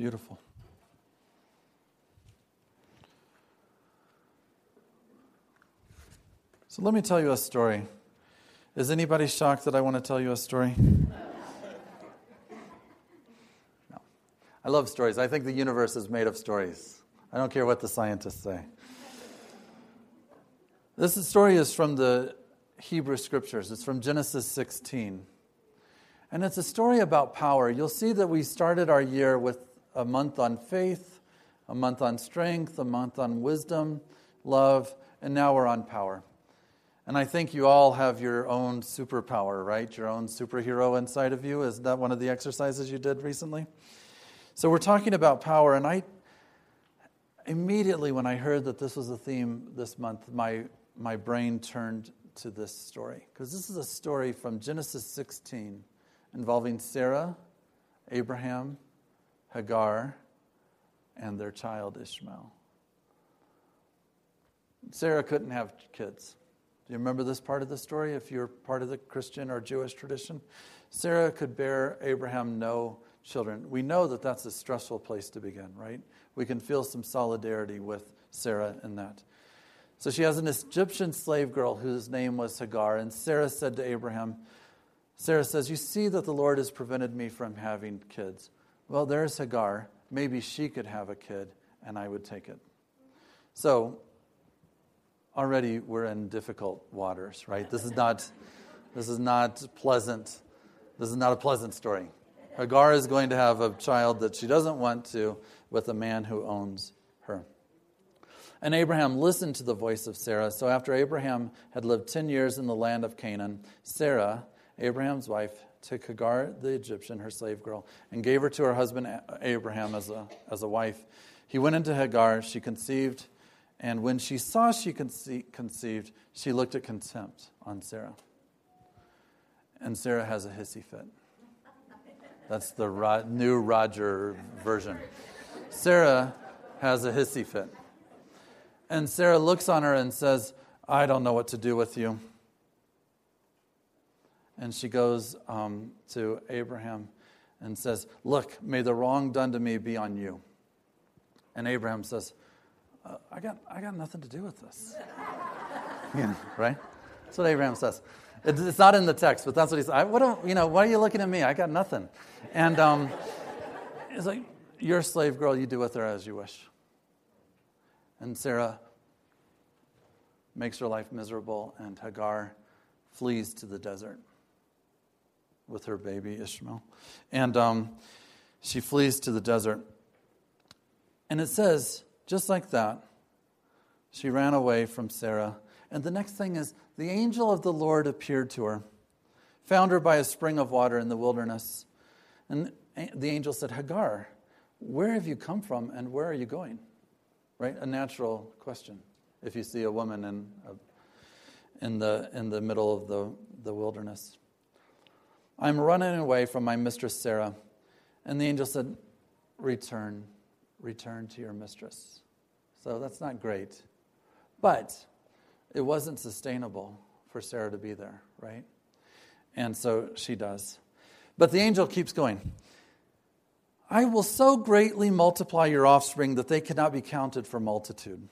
beautiful. So let me tell you a story. Is anybody shocked that I want to tell you a story? No. I love stories. I think the universe is made of stories. I don't care what the scientists say. This story is from the Hebrew scriptures. It's from Genesis 16. And it's a story about power. You'll see that we started our year with a month on faith, a month on strength, a month on wisdom, love, and now we're on power. And I think you all have your own superpower, right? Your own superhero inside of you. Is that one of the exercises you did recently? So we're talking about power, and I immediately, when I heard that this was the theme this month, my, my brain turned to this story. Because this is a story from Genesis 16 involving Sarah, Abraham, Hagar, and their child Ishmael. Sarah couldn't have kids. Do you remember this part of the story if you're part of the Christian or Jewish tradition? Sarah could bear Abraham no children. We know that that's a stressful place to begin, right? We can feel some solidarity with Sarah in that. So she has an Egyptian slave girl whose name was Hagar, and Sarah said to Abraham, Sarah says, You see that the Lord has prevented me from having kids. Well, there's Hagar. Maybe she could have a kid, and I would take it. So already we're in difficult waters, right? This is not, this is not pleasant. This is not a pleasant story. Hagar is going to have a child that she doesn't want to with a man who owns her. And Abraham listened to the voice of Sarah. So after Abraham had lived 10 years in the land of Canaan, Sarah, Abraham's wife, took Hagar the Egyptian, her slave girl, and gave her to her husband Abraham as a, as a wife. He went into Hagar. She conceived and when she saw she conceived, she looked at contempt on Sarah. And Sarah has a hissy fit. That's the new Roger version. Sarah has a hissy fit. And Sarah looks on her and says, I don't know what to do with you. And she goes um, to Abraham and says, Look, may the wrong done to me be on you. And Abraham says, uh, I, got, I got nothing to do with this. yeah, right? That's what Abraham says. it's not in the text, but that's what he says. what do, you know, why are you looking at me? I got nothing. And um, it's like, you're a slave girl, you do with her as you wish. And Sarah makes her life miserable, and Hagar flees to the desert with her baby Ishmael. And um, she flees to the desert. And it says just like that, she ran away from Sarah. And the next thing is the angel of the Lord appeared to her, found her by a spring of water in the wilderness. And the angel said, Hagar, where have you come from and where are you going? Right? A natural question if you see a woman in, a, in, the, in the middle of the, the wilderness. I'm running away from my mistress Sarah. And the angel said, Return, return to your mistress. So that's not great. But it wasn't sustainable for Sarah to be there, right? And so she does. But the angel keeps going. I will so greatly multiply your offspring that they cannot be counted for multitude.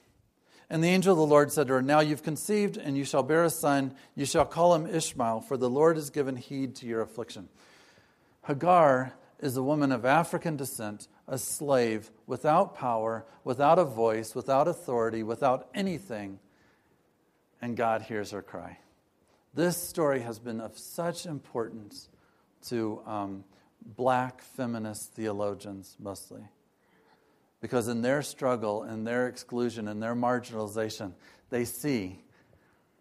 And the angel of the Lord said to her, Now you've conceived, and you shall bear a son. You shall call him Ishmael, for the Lord has given heed to your affliction. Hagar is a woman of African descent a slave without power, without a voice, without authority, without anything, and God hears her cry. This story has been of such importance to um, black feminist theologians mostly. Because in their struggle, in their exclusion, in their marginalization, they see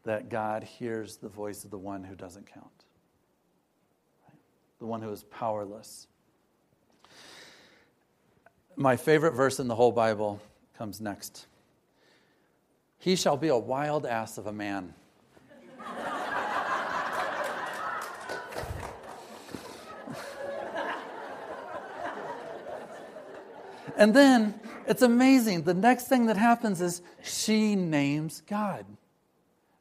that God hears the voice of the one who doesn't count, the one who is powerless my favorite verse in the whole Bible comes next. He shall be a wild ass of a man. And then it's amazing. The next thing that happens is she names God.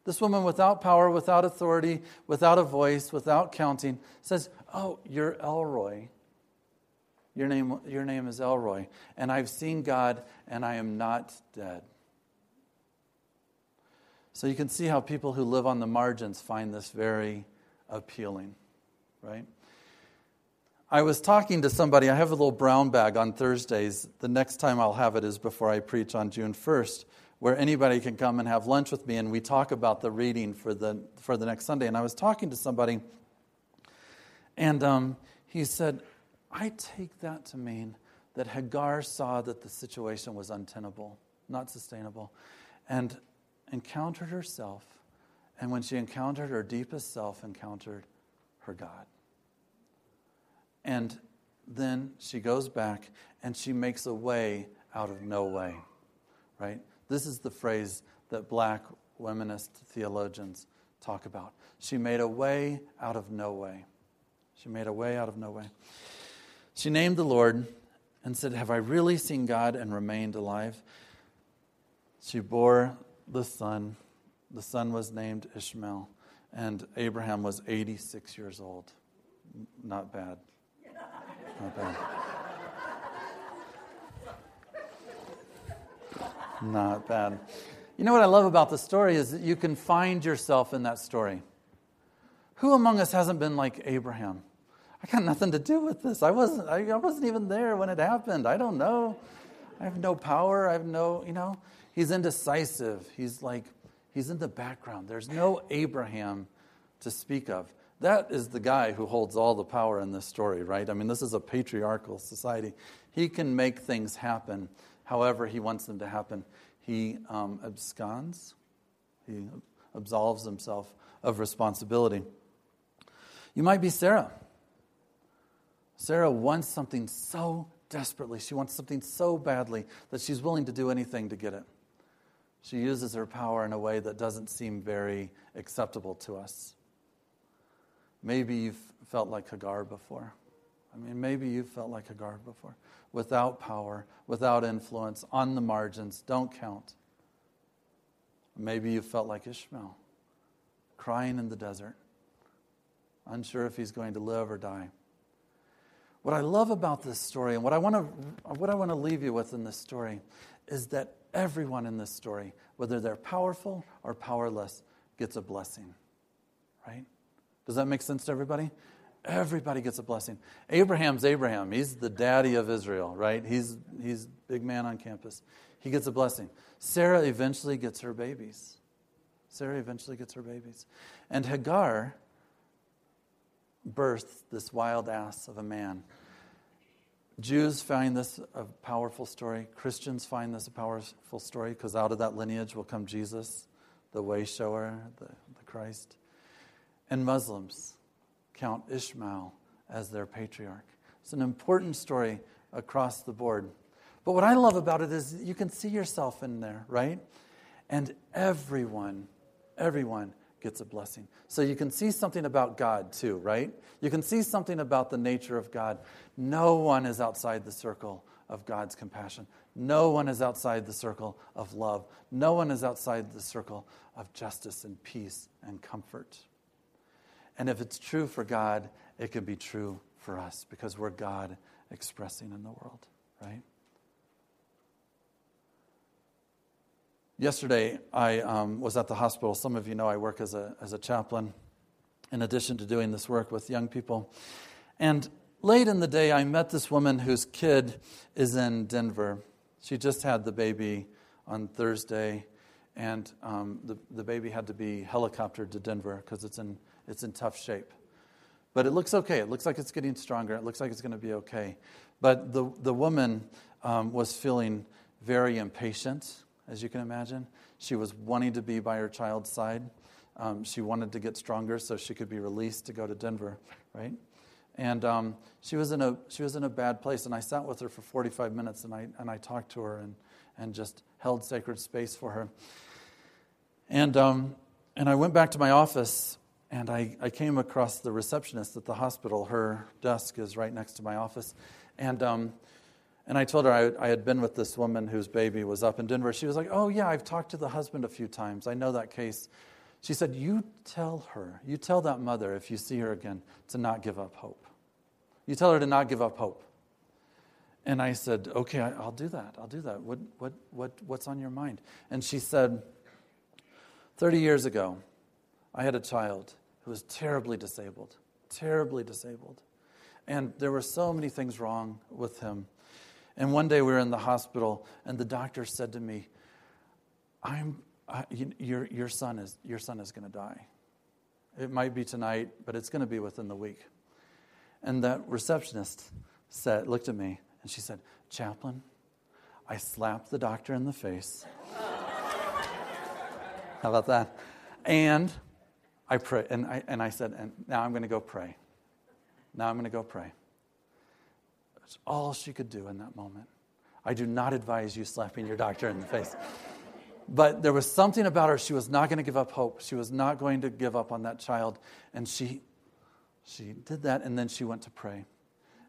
This woman, without power, without authority, without a voice, without counting, says, Oh, you're El Roi. Your name, your name is El Roi. And I've seen God, and I am not dead. So you can see how people who live on the margins find this very appealing, right? I was talking to somebody. I have a little brown bag on Thursdays. The next time I'll have it is before I preach on June 1st, where anybody can come and have lunch with me and we talk about the reading for the, for the next Sunday. And I was talking to somebody, and um, he said, I take that to mean that Hagar saw that the situation was untenable, not sustainable, and encountered herself. And when she encountered her deepest self, encountered her God. And then she goes back and she makes a way out of no way, right? This is the phrase that black womanist theologians talk about. She made a way out of no way. She made a way out of no way. She named the Lord and said, Have I really seen God and remained alive? She bore the son. The son was named Ishmael, and Abraham was 86 years old. Not bad. Not bad. Not bad. You know what I love about the story is that you can find yourself in that story. Who among us hasn't been like Abraham? I got nothing to do with this. I wasn't, I, I wasn't even there when it happened. I don't know. I have no power. I have no, you know, he's indecisive. He's like, he's in the background. There's no Abraham to speak of. That is the guy who holds all the power in this story, right? I mean, this is a patriarchal society. He can make things happen however he wants them to happen. He um, absconds, he absolves himself of responsibility. You might be Sarah. Sarah wants something so desperately. She wants something so badly that she's willing to do anything to get it. She uses her power in a way that doesn't seem very acceptable to us. Maybe you've felt like Hagar before. I mean, maybe you've felt like Hagar before. Without power, without influence, on the margins, don't count. Maybe you felt like Ishmael, crying in the desert, unsure if he's going to live or die. What I love about this story, and what I want to, what I want to leave you with in this story, is that everyone in this story, whether they're powerful or powerless, gets a blessing. Right? Does that make sense to everybody? Everybody gets a blessing. Abraham's Abraham. He's the daddy of Israel, right? He's he's big man on campus. He gets a blessing. Sarah eventually gets her babies. Sarah eventually gets her babies. And Hagar births this wild ass of a man. Jews find this a powerful story. Christians find this a powerful story because out of that lineage will come Jesus, the way shower, the, the Christ. And Muslims count Ishmael as their patriarch. It's an important story across the board. But what I love about it is you can see yourself in there, right? And everyone, everyone gets a blessing. So you can see something about God too, right? You can see something about the nature of God. No one is outside the circle of God's compassion. No one is outside the circle of love. No one is outside the circle of justice and peace and comfort. And if it's true for God, it can be true for us because we're God expressing in the world, right? Yesterday, I um, was at the hospital. Some of you know I work as a, as a chaplain in addition to doing this work with young people. And late in the day, I met this woman whose kid is in Denver. She just had the baby on Thursday, and um, the, the baby had to be helicoptered to Denver because it's in it's in tough shape. But it looks okay. It looks like it's getting stronger. It looks like it's going to be okay. But the, the woman um, was feeling very impatient, as you can imagine. She was wanting to be by her child's side. Um, she wanted to get stronger so she could be released to go to Denver, right? And um, she, was in a, she was in a bad place. And I sat with her for 45 minutes and I, and I talked to her and, and just held sacred space for her. And, um, and I went back to my office and I, I came across the receptionist at the hospital. Her desk is right next to my office. And, um, and I told her I, I had been with this woman whose baby was up in Denver. She was like, Oh, yeah, I've talked to the husband a few times. I know that case. She said, You tell her, you tell that mother if you see her again to not give up hope. You tell her to not give up hope. and I said, Okay, I, will do that. I'll do that. What, what, what, what's on your mind? And she said, 30 years ago, I had a child who was terribly disabled, terribly disabled. And there were so many things wrong with him. And one day we were in the hospital, and the doctor said to me, I'm, I, your, your son is, your son is going to die. It might be tonight, but it's going to be within the week. And that receptionist said, looked at me and she said, Chaplain, I slapped the doctor in the face. How about that? And I pray, and I, and I said, and now I'm going to go pray. Now I'm going to go pray. That's all she could do in that moment. I do not advise you slapping your doctor in the face. But there was something about her. She was not going to give up hope. She was not going to give up on that child. And she, she did that, and then she went to pray.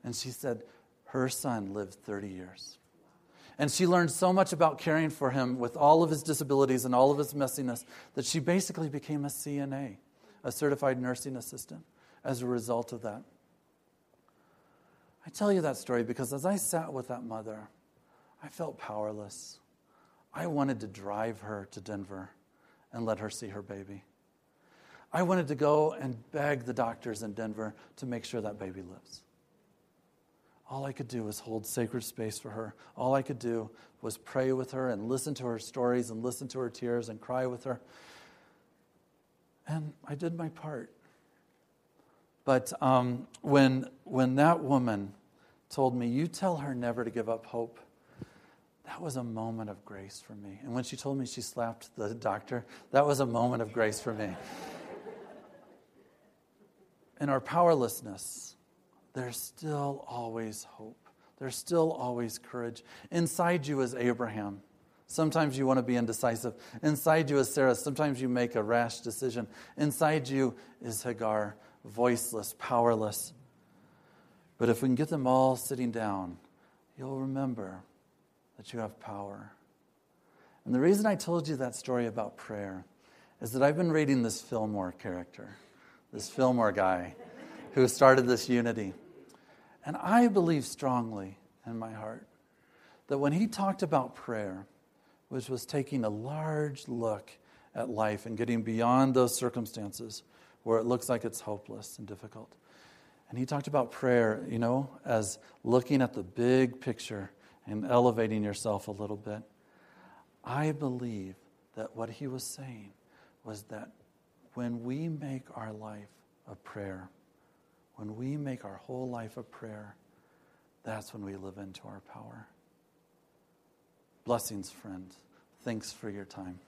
And she said her son lived 30 years. And she learned so much about caring for him with all of his disabilities and all of his messiness that she basically became a CNA, a certified nursing assistant, as a result of that. I tell you that story because as I sat with that mother, I felt powerless. I wanted to drive her to Denver and let her see her baby. I wanted to go and beg the doctors in Denver to make sure that baby lives. All I could do was hold sacred space for her. All I could do was pray with her and listen to her stories and listen to her tears and cry with her. And I did my part. But um, when, when that woman told me, You tell her never to give up hope, that was a moment of grace for me. And when she told me she slapped the doctor, that was a moment of grace for me. In our powerlessness, there's still always hope. There's still always courage. Inside you is Abraham. Sometimes you want to be indecisive. Inside you is Sarah. Sometimes you make a rash decision. Inside you is Hagar, voiceless, powerless. But if we can get them all sitting down, you'll remember that you have power. And the reason I told you that story about prayer is that I've been reading this Fillmore character, this Fillmore guy who started this unity. And I believe strongly in my heart that when he talked about prayer, which was taking a large look at life and getting beyond those circumstances where it looks like it's hopeless and difficult. And he talked about prayer, you know, as looking at the big picture and elevating yourself a little bit. I believe that what he was saying was that when we make our life a prayer, when we make our whole life a prayer, that's when we live into our power. Blessings, friend. Thanks for your time.